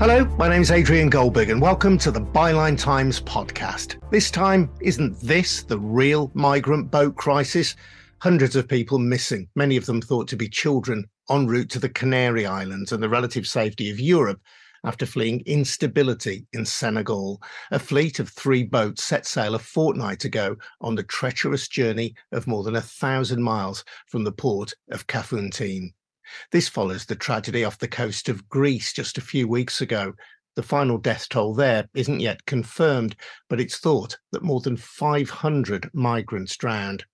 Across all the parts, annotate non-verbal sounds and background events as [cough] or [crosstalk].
Hello, my name is Adrian Goldberg, and welcome to the Byline Times podcast. This time, isn't this the real migrant boat crisis? Hundreds of people missing, many of them thought to be children en route to the Canary Islands and the relative safety of Europe after fleeing instability in Senegal. A fleet of three boats set sail a fortnight ago on the treacherous journey of more than a thousand miles from the port of Kafountine. This follows the tragedy off the coast of Greece just a few weeks ago. The final death toll there isn't yet confirmed, but it's thought that more than 500 migrants drowned.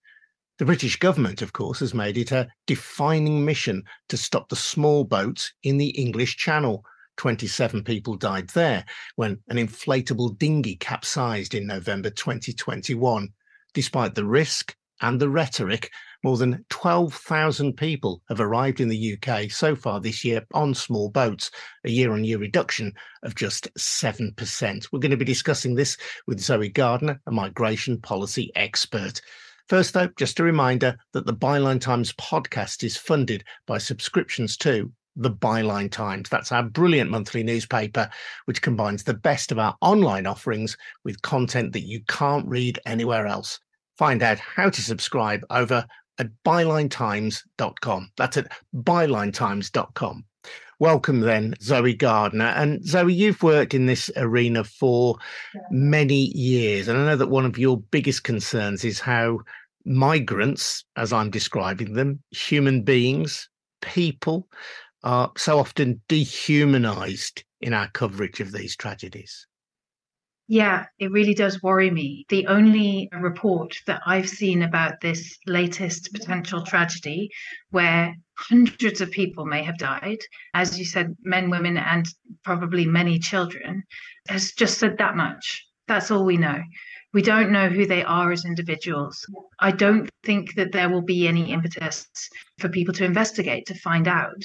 The British government, of course, has made it a defining mission to stop the small boats in the English Channel. 27 people died there when an inflatable dinghy capsized in November 2021. Despite the risk and the rhetoric, more than 12,000 people have arrived in the UK so far this year on small boats, a year on year reduction of just 7%. We're going to be discussing this with Zoe Gardner, a migration policy expert. First, though, just a reminder that the Byline Times podcast is funded by subscriptions to the Byline Times. That's our brilliant monthly newspaper, which combines the best of our online offerings with content that you can't read anywhere else. Find out how to subscribe over at bylinetimes.com. That's at bylinetimes.com. Welcome then, Zoe Gardner. And Zoe, you've worked in this arena for many years. And I know that one of your biggest concerns is how migrants, as I'm describing them, human beings, people, are so often dehumanized in our coverage of these tragedies. Yeah, it really does worry me. The only report that I've seen about this latest potential tragedy, where hundreds of people may have died, as you said, men, women, and probably many children, has just said that much. That's all we know. We don't know who they are as individuals. I don't think that there will be any impetus for people to investigate to find out.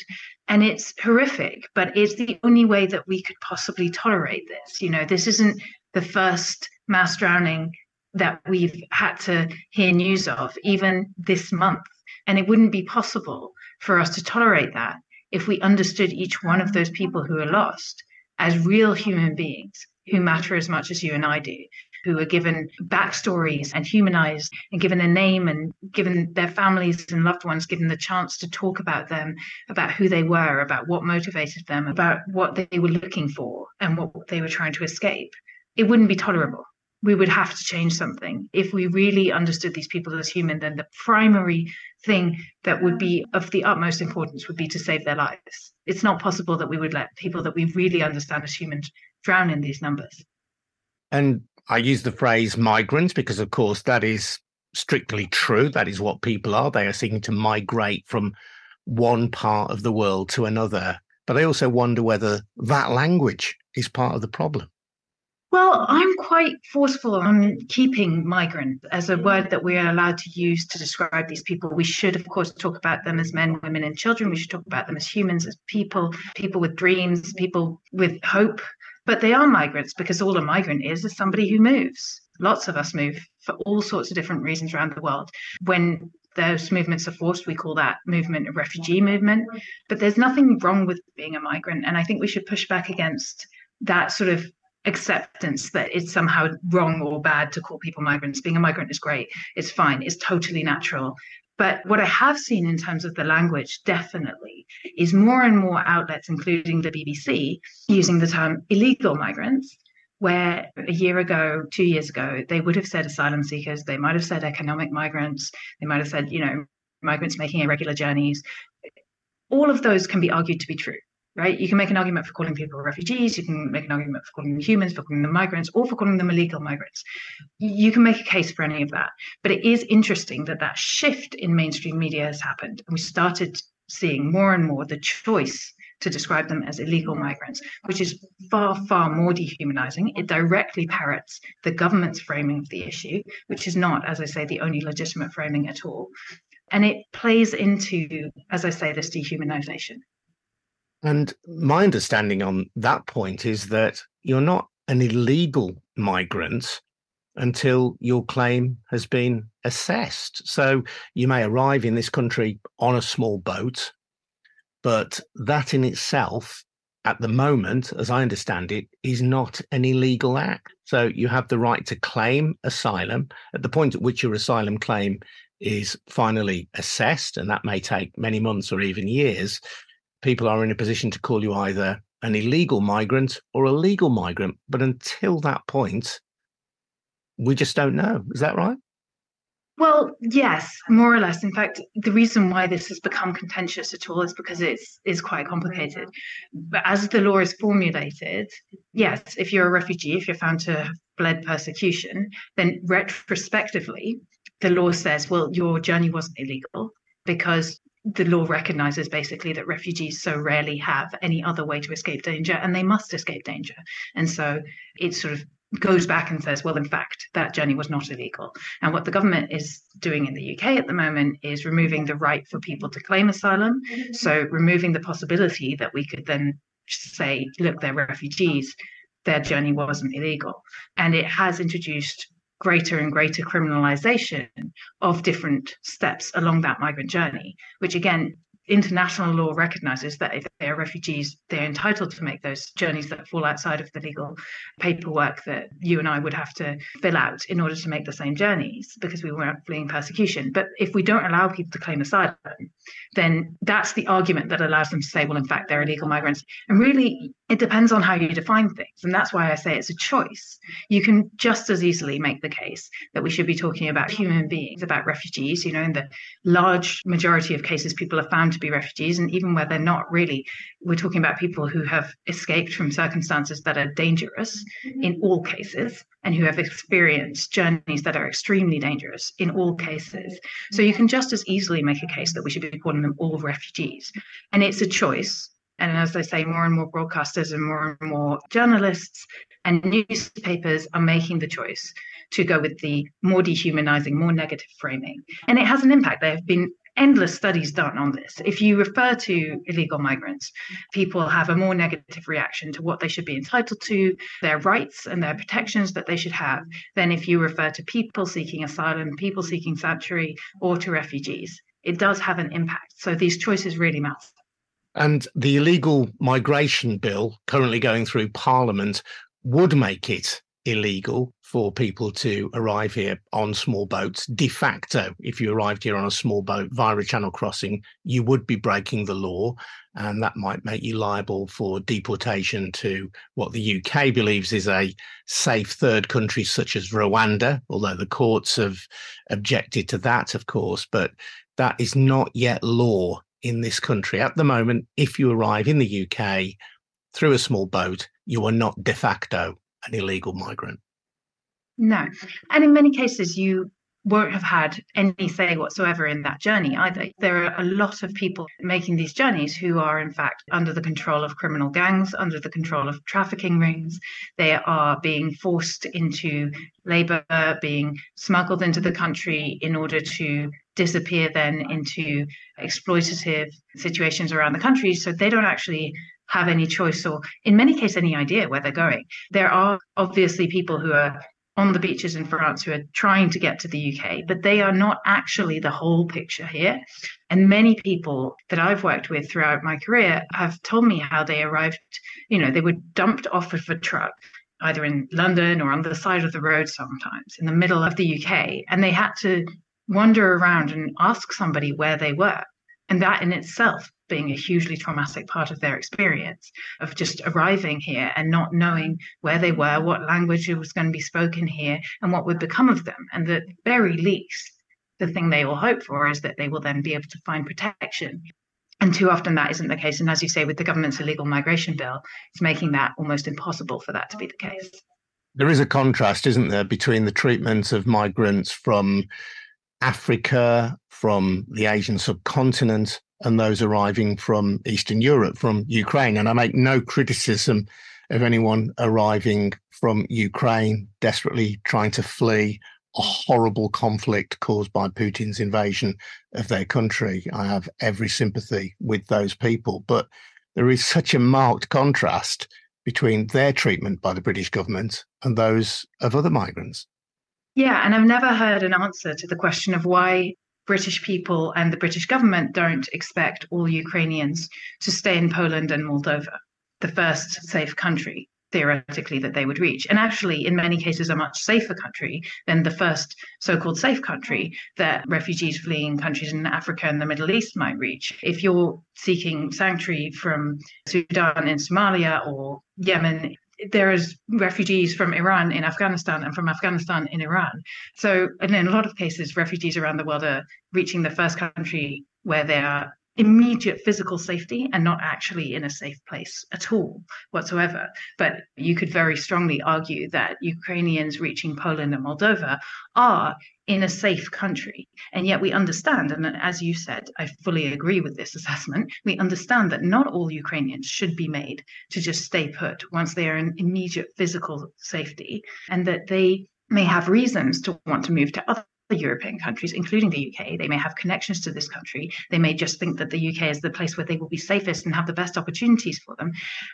And it's horrific, but it's the only way that we could possibly tolerate this. You know, this isn't the first mass drowning that we've had to hear news of, even this month. And it wouldn't be possible for us to tolerate that if we understood each one of those people who are lost as real human beings who matter as much as you and I do, who are given backstories and humanized and given a name and given their families and loved ones given the chance to talk about them, about who they were, about what motivated them, about what they were looking for and what they were trying to escape it wouldn't be tolerable. We would have to change something. If we really understood these people as human, then the primary thing that would be of the utmost importance would be to save their lives. It's not possible that we would let people that we really understand as humans drown in these numbers. And I use the phrase migrants because, of course, that is strictly true. That is what people are. They are seeking to migrate from one part of the world to another. But I also wonder whether that language is part of the problem. Well, I'm quite forceful on keeping migrant as a word that we are allowed to use to describe these people. We should, of course, talk about them as men, women, and children. We should talk about them as humans, as people, people with dreams, people with hope. But they are migrants because all a migrant is is somebody who moves. Lots of us move for all sorts of different reasons around the world. When those movements are forced, we call that movement a refugee movement. But there's nothing wrong with being a migrant. And I think we should push back against that sort of acceptance that it's somehow wrong or bad to call people migrants. Being a migrant is great, it's fine, it's totally natural. But what I have seen in terms of the language, definitely, is more and more outlets, including the BBC, using the term illegal migrants, where a year ago, two years ago, they would have said asylum seekers, they might have said economic migrants, they might have said, you know, migrants making irregular journeys. All of those can be argued to be true right? You can make an argument for calling people refugees, you can make an argument for calling them humans, for calling them migrants, or for calling them illegal migrants. You can make a case for any of that. But it is interesting that that shift in mainstream media has happened. And we started seeing more and more the choice to describe them as illegal migrants, which is far, far more dehumanizing. It directly parrots the government's framing of the issue, which is not, as I say, the only legitimate framing at all. And it plays into, as I say, this dehumanization. And my understanding on that point is that you're not an illegal migrant until your claim has been assessed. So you may arrive in this country on a small boat, but that in itself at the moment, as I understand it, is not an illegal act. So you have the right to claim asylum at the point at which your asylum claim is finally assessed, and that may take many months or even years. People are in a position to call you either an illegal migrant or a legal migrant. But until that point, we just don't know. Is that right? Well, yes, more or less. In fact, the reason why this has become contentious at all is because it's is quite complicated. But as the law is formulated, yes, if you're a refugee, if you're found to have fled persecution, then retrospectively, the law says, well, your journey wasn't illegal because the law recognizes basically that refugees so rarely have any other way to escape danger and they must escape danger. And so it sort of goes back and says, well, in fact, that journey was not illegal. And what the government is doing in the UK at the moment is removing the right for people to claim asylum. So, removing the possibility that we could then say, look, they're refugees, their journey wasn't illegal. And it has introduced greater and greater criminalization of different steps along that migrant journey, which again international law recognizes that if they're refugees, they're entitled to make those journeys that fall outside of the legal paperwork that you and I would have to fill out in order to make the same journeys because we weren't fleeing persecution. But if we don't allow people to claim asylum, then that's the argument that allows them to say, well, in fact, they're illegal migrants. And really, it depends on how you define things. And that's why I say it's a choice. You can just as easily make the case that we should be talking about human beings, about refugees. You know, in the large majority of cases, people are found to be refugees. And even where they're not really, we're talking about people who have escaped from circumstances that are dangerous mm-hmm. in all cases and who have experienced journeys that are extremely dangerous in all cases. So you can just as easily make a case that we should be calling them all refugees. And it's a choice and as I say, more and more broadcasters and more and more journalists and newspapers are making the choice to go with the more dehumanizing, more negative framing. And it has an impact. There have been endless studies done on this. If you refer to illegal migrants, people have a more negative reaction to what they should be entitled to, their rights and their protections that they should have, than if you refer to people seeking asylum, people seeking sanctuary, or to refugees. It does have an impact. So these choices really matter. And the illegal migration bill currently going through Parliament would make it illegal for people to arrive here on small boats. De facto, if you arrived here on a small boat via a channel crossing, you would be breaking the law. And that might make you liable for deportation to what the UK believes is a safe third country, such as Rwanda, although the courts have objected to that, of course. But that is not yet law in this country. At the moment, if you arrive in the UK through a small boat, you are not de facto an illegal migrant. No. And in many cases, you won't have had any say whatsoever in that journey either. There are a lot of people making these journeys who are, in fact, under the control of criminal gangs, under the control of trafficking rings. They are being forced into labor, being smuggled into the country in order to disappear then into exploitative situations around the country. So they don't actually have any choice or, in many cases, any idea where they're going. There are obviously people who are on the beaches in France who are trying to get to the UK, but they are not actually the whole picture here. And many people that I've worked with throughout my career have told me how they arrived, you know, they were dumped off of a truck, either in London or on the side of the road sometimes in the middle of the UK. And they had to wander around and ask somebody where they were. And that in itself being a hugely traumatic part of their experience of just arriving here and not knowing where they were, what language was going to be spoken here, and what would become of them. And the very least, the thing they will hope for is that they will then be able to find protection. And too often that isn't the case. And as you say, with the government's illegal migration bill, it's making that almost impossible for that to be the case. There is a contrast, isn't there, between the treatment of migrants from Africa, from the Asian subcontinent, and those arriving from Eastern Europe, from Ukraine. And I make no criticism of anyone arriving from Ukraine, desperately trying to flee a horrible conflict caused by Putin's invasion of their country. I have every sympathy with those people. But there is such a marked contrast between their treatment by the British government and those of other migrants. Yeah, and I've never heard an answer to the question of why British people and the British government don't expect all Ukrainians to stay in Poland and Moldova. the first safe country theoretically that they would reach and actually in many cases a much safer country than the first so-called safe country that refugees fleeing countries in africa and the middle east might reach if you're seeking sanctuary from sudan in somalia or yemen there is refugees from Iran in Afghanistan and from Afghanistan in Iran. So, and in a lot of cases, refugees around the world are reaching the first country where they are immediate physical safety and not actually in a safe place at all whatsoever. But you could very strongly argue that Ukrainians reaching Poland and Moldova are in a safe country. And yet we understand, and as you said, I fully agree with this assessment, we understand that not all Ukrainians should be made to just stay put once they are in immediate physical safety, and that they may have reasons to want to move to other European countries, including the UK. They may have connections to this country. They may just think that the UK is the place where they will be safest and have the best opportunities for them.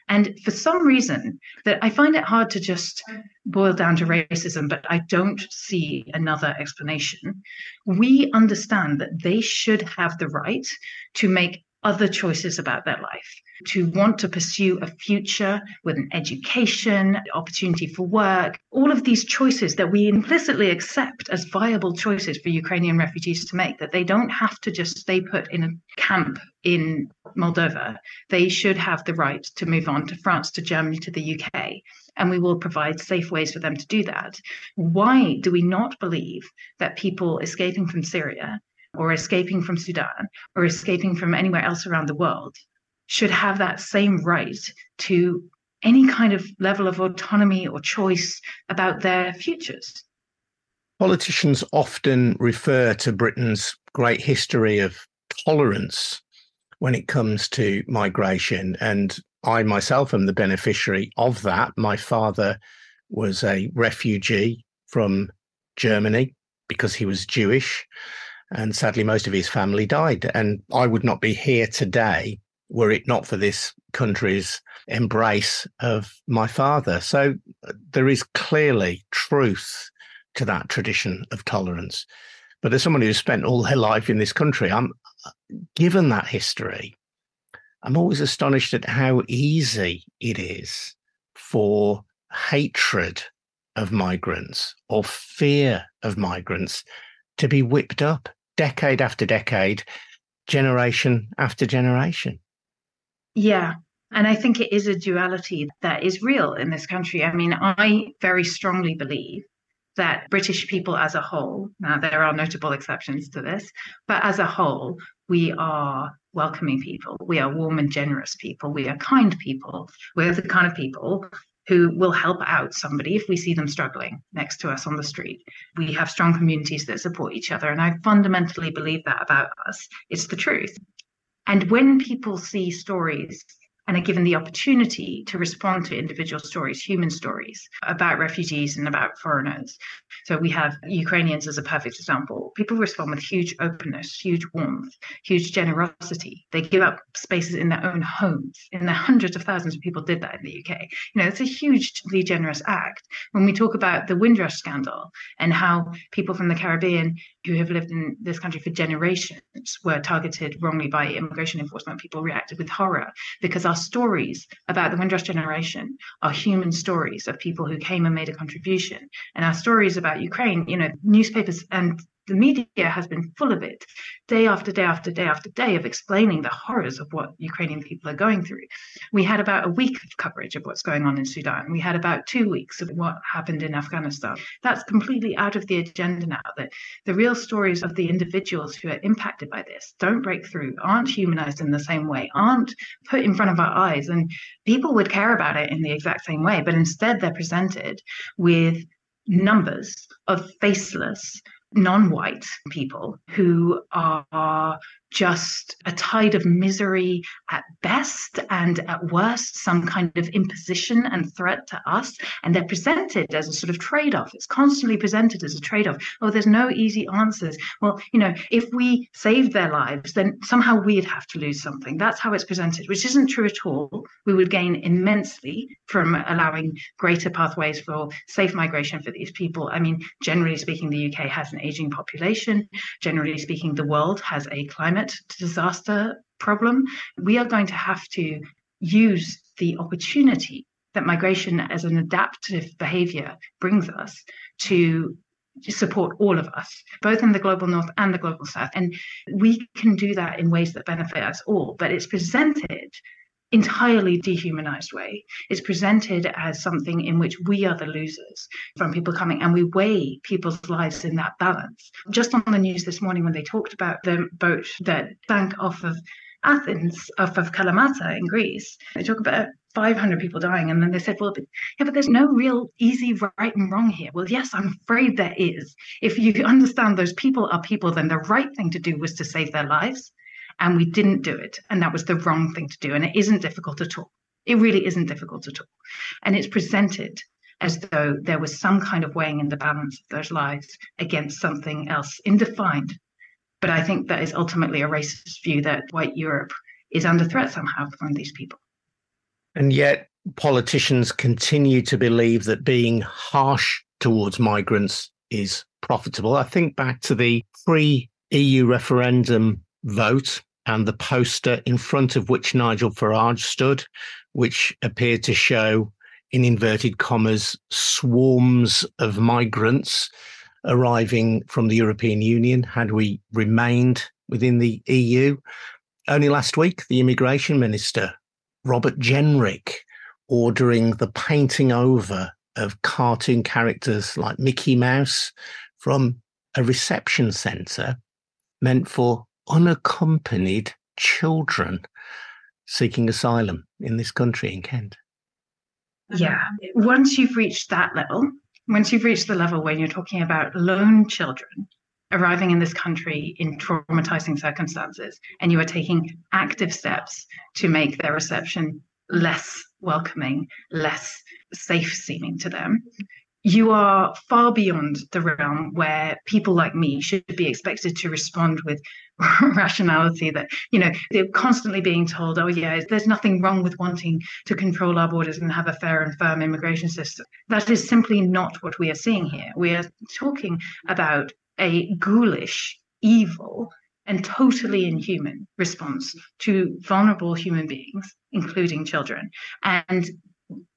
And for some reason, that I find it hard to just boil down to racism, but I don't see another explanation. We understand that they should have the right to make other choices about their life, to want to pursue a future with an education, opportunity for work, all of these choices that we implicitly accept as viable choices for Ukrainian refugees to make, that they don't have to just stay put in a camp in Moldova. They should have the right to move on to France, to Germany, to the UK. And we will provide safe ways for them to do that. Why do we not believe that people escaping from Syria or escaping from Sudan or escaping from anywhere else around the world should have that same right to any kind of level of autonomy or choice about their futures. Politicians often refer to Britain's great history of tolerance when it comes to migration. And I myself am the beneficiary of that. My father was a refugee from Germany because he was Jewish. And sadly, most of his family died. And I would not be here today were it not for this country's embrace of my father. So uh, there is clearly truth to that tradition of tolerance. But as someone who's spent all her life in this country, I'm uh, given that history, I'm always astonished at how easy it is for hatred of migrants or fear of migrants to be whipped up decade after decade, generation after generation. Yeah. And I think it is a duality that is real in this country. I mean, I very strongly believe that British people as a whole, now there are notable exceptions to this, but as a whole, we are welcoming people. We are warm and generous people. We are kind people. We're the kind of people who will help out somebody if we see them struggling next to us on the street. We have strong communities that support each other. And I fundamentally believe that about us. It's the truth. And when people see stories and are given the opportunity to respond to individual stories, human stories about refugees and about foreigners. So we have Ukrainians as a perfect example. People respond with huge openness, huge warmth, huge generosity. They give up spaces in their own homes. And the hundreds of thousands of people did that in the UK. You know, it's a hugely generous act. When we talk about the Windrush scandal and how people from the Caribbean who have lived in this country for generations were targeted wrongly by immigration enforcement, people reacted with horror because our stories about the Windrush generation are human stories of people who came and made a contribution. And our stories about Ukraine, you know, newspapers and the media has been full of it day after day after day after day of explaining the horrors of what Ukrainian people are going through. We had about a week of coverage of what's going on in Sudan. We had about two weeks of what happened in Afghanistan. That's completely out of the agenda now. That the real stories of the individuals who are impacted by this don't break through, aren't humanized in the same way, aren't put in front of our eyes. And people would care about it in the exact same way, but instead they're presented with numbers of faceless non white people who are just a tide of misery at best and at worst some kind of imposition and threat to us. And they're presented as a sort of trade-off. It's constantly presented as a trade-off. Oh there's no easy answers. Well you know if we saved their lives then somehow we'd have to lose something. That's how it's presented which isn't true at all. We would gain immensely from allowing greater pathways for safe migration for these people. I mean generally speaking the uk has an aging population. Generally speaking the world has a climate climate disaster problem, we are going to have to use the opportunity that migration as an adaptive behavior brings us to support all of us, both in the global north and the global south. And we can do that in ways that benefit us all, but it's presented entirely dehumanized way. It's presented as something in which we are the losers from people coming, and we weigh people's lives in that balance. Just on the news this morning, when they talked about the boat that sank off of Athens, off of Kalamata in Greece, they talk about 500 people dying. And then they said, well, but, yeah, but there's no real easy right and wrong here. Well, yes, I'm afraid there is. If you understand those people are people, then the right thing to do was to save their lives. And we didn't do it. And that was the wrong thing to do. And it isn't difficult at all. It really isn't difficult at all. And it's presented as though there was some kind of weighing in the balance of those lives against something else indefined. But I think that is ultimately a racist view that white Europe is under threat somehow from these people. And yet, politicians continue to believe that being harsh towards migrants is profitable. I think back to the pre EU referendum vote and the poster in front of which Nigel Farage stood, which appeared to show, in inverted commas, swarms of migrants arriving from the European Union had we remained within the EU. Only last week, the immigration minister Robert Jenrick ordering the painting over of cartoon characters like Mickey Mouse from a reception centre meant for unaccompanied children seeking asylum in this country in Kent. Uh-huh. Yeah. Once you've reached that level, once you've reached the level when you're talking about lone children arriving in this country in traumatizing circumstances and you are taking active steps to make their reception less welcoming, less safe seeming to them, you are far beyond the realm where people like me should be expected to respond with [laughs] rationality that you know they're constantly being told oh yeah there's nothing wrong with wanting to control our borders and have a fair and firm immigration system that is simply not what we are seeing here we are talking about a ghoulish, evil, and totally inhuman response to vulnerable human beings, including children. And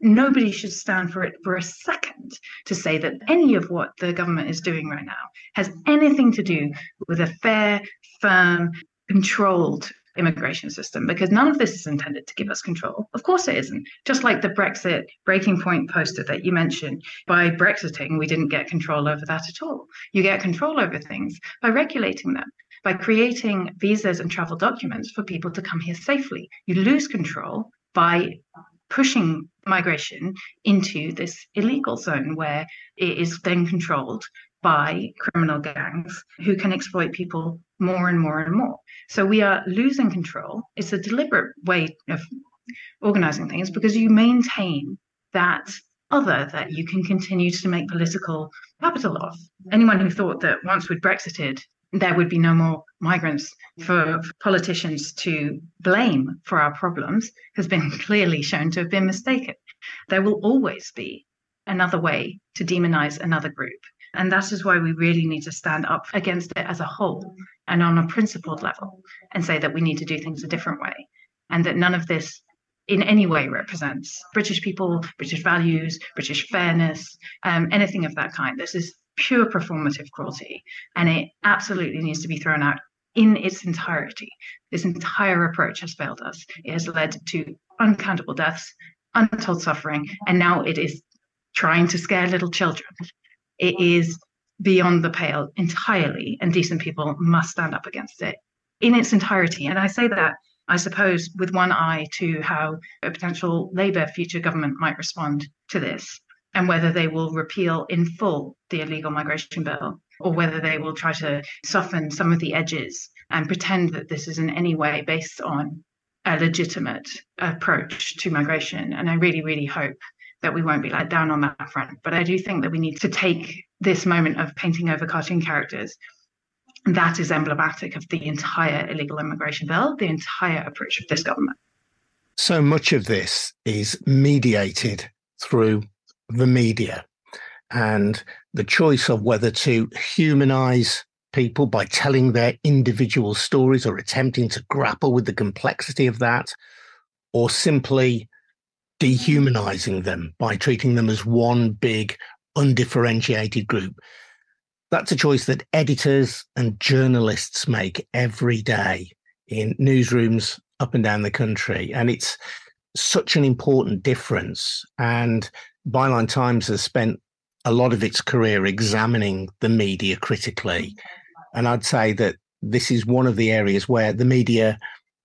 nobody should stand for it for a second to say that any of what the government is doing right now has anything to do with a fair, firm, controlled immigration system because none of this is intended to give us control. Of course, it isn't. Just like the Brexit breaking point poster that you mentioned, by Brexiting, we didn't get control over that at all. You get control over things by regulating them. By creating visas and travel documents for people to come here safely, you lose control by pushing migration into this illegal zone where it is then controlled by criminal gangs who can exploit people more and more and more. So we are losing control. It's a deliberate way of organizing things because you maintain that other that you can continue to make political capital of. Anyone who thought that once we'd Brexited, there would be no more migrants for politicians to blame for our problems has been [laughs] clearly shown to have been mistaken. There will always be another way to demonize another group. And that is why we really need to stand up against it as a whole and on a principled level and say that we need to do things a different way and that none of this in any way represents British people, British values, British fairness, um, anything of that kind. This is pure performative cruelty and it absolutely needs to be thrown out in its entirety. This entire approach has failed us. It has led to uncountable deaths, untold suffering, and now it is trying to scare little children it is beyond the pale entirely, and decent people must stand up against it in its entirety. And I say that, I suppose, with one eye to how a potential Labour future government might respond to this and whether they will repeal in full the illegal migration bill or whether they will try to soften some of the edges and pretend that this is in any way based on a legitimate approach to migration. And I really, really hope that we won't be let down on that front. But I do think that we need to take this moment of painting over cartoon characters. That is emblematic of the entire illegal immigration bill, the entire approach of this government. So much of this is mediated through the media and the choice of whether to humanize people by telling their individual stories or attempting to grapple with the complexity of that, or simply dehumanizing them by treating them as one big, undifferentiated group. That's a choice that editors and journalists make every day in newsrooms up and down the country. And it's such an important difference. And Byline Times has spent a lot of its career examining the media critically. And I'd say that this is one of the areas where the media,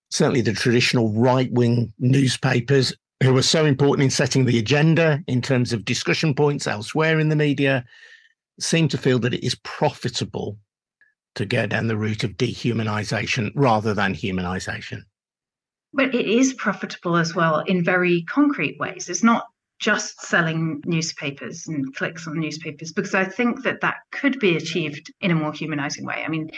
certainly the traditional right wing newspapers, who are so important in setting the agenda in terms of discussion points elsewhere in the media, seem to feel that it is profitable to go down the route of dehumanization rather than humanization. But it is profitable as well in very concrete ways. It's not just selling newspapers and clicks on newspapers, because I think that that could be achieved in a more humanizing way. I mean,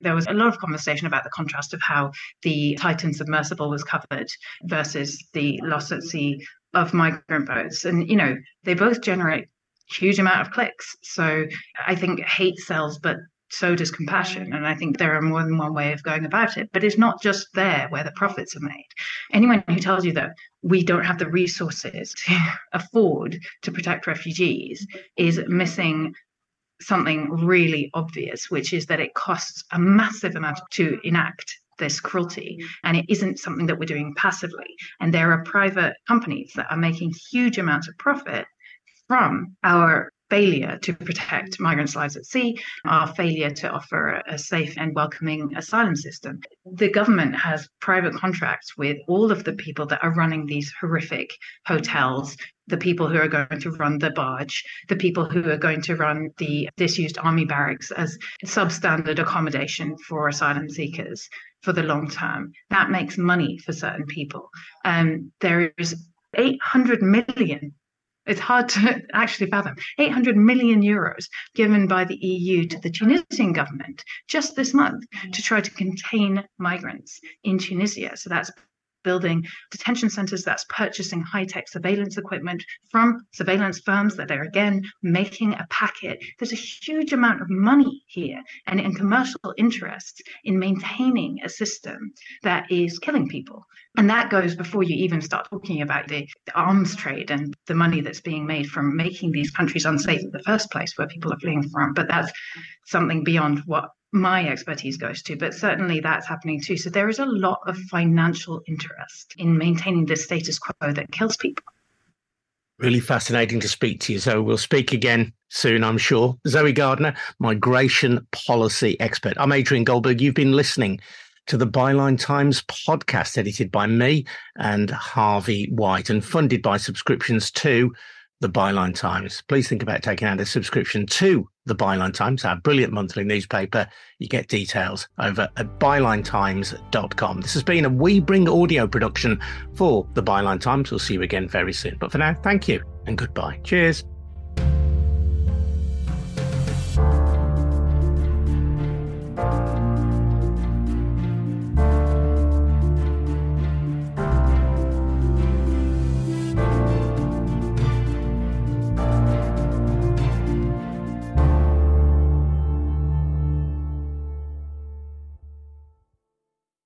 there was a lot of conversation about the contrast of how the Titan submersible was covered versus the loss at sea of migrant boats. And, you know, they both generate huge amount of clicks. So I think hate sells, but so does compassion. And I think there are more than one way of going about it. But it's not just there where the profits are made. Anyone who tells you that we don't have the resources to [laughs] afford to protect refugees is missing something really obvious, which is that it costs a massive amount to enact this cruelty and it isn't something that we're doing passively and there are private companies that are making huge amounts of profit from our failure to protect migrants' lives at sea, our failure to offer a safe and welcoming asylum system. The government has private contracts with all of the people that are running these horrific hotels, the people who are going to run the barge, the people who are going to run the disused army barracks as substandard accommodation for asylum seekers for the long term. That makes money for certain people. Um, there is 800 million it's hard to [laughs] actually fathom. 800 million euros given by the EU to the Tunisian government just this month to mm. try to contain migrants in Tunisia. So that's building detention centers, that's purchasing high tech surveillance equipment from surveillance firms that are again making a packet. There's a huge amount of money here and in commercial interests in maintaining a system that is killing people. And that goes before you even start talking about the, the arms trade and the money that's being made from making these countries unsafe in the first place where people are fleeing from. But that's something beyond what my expertise goes to, but certainly that's happening too. So there is a lot of financial interest in maintaining the status quo that kills people. Really fascinating to speak to you. So we'll speak again soon, I'm sure. Zoe Gardner, migration policy expert. I'm Adrian Goldberg. You've been listening to the Byline Times podcast, edited by me and Harvey White and funded by subscriptions to the Byline Times. Please think about taking out a subscription to the Byline Times, our brilliant monthly newspaper. You get details over at bylinetimes.com. This has been a We Bring audio production for the Byline Times. We'll see you again very soon. But for now, thank you and goodbye. Cheers.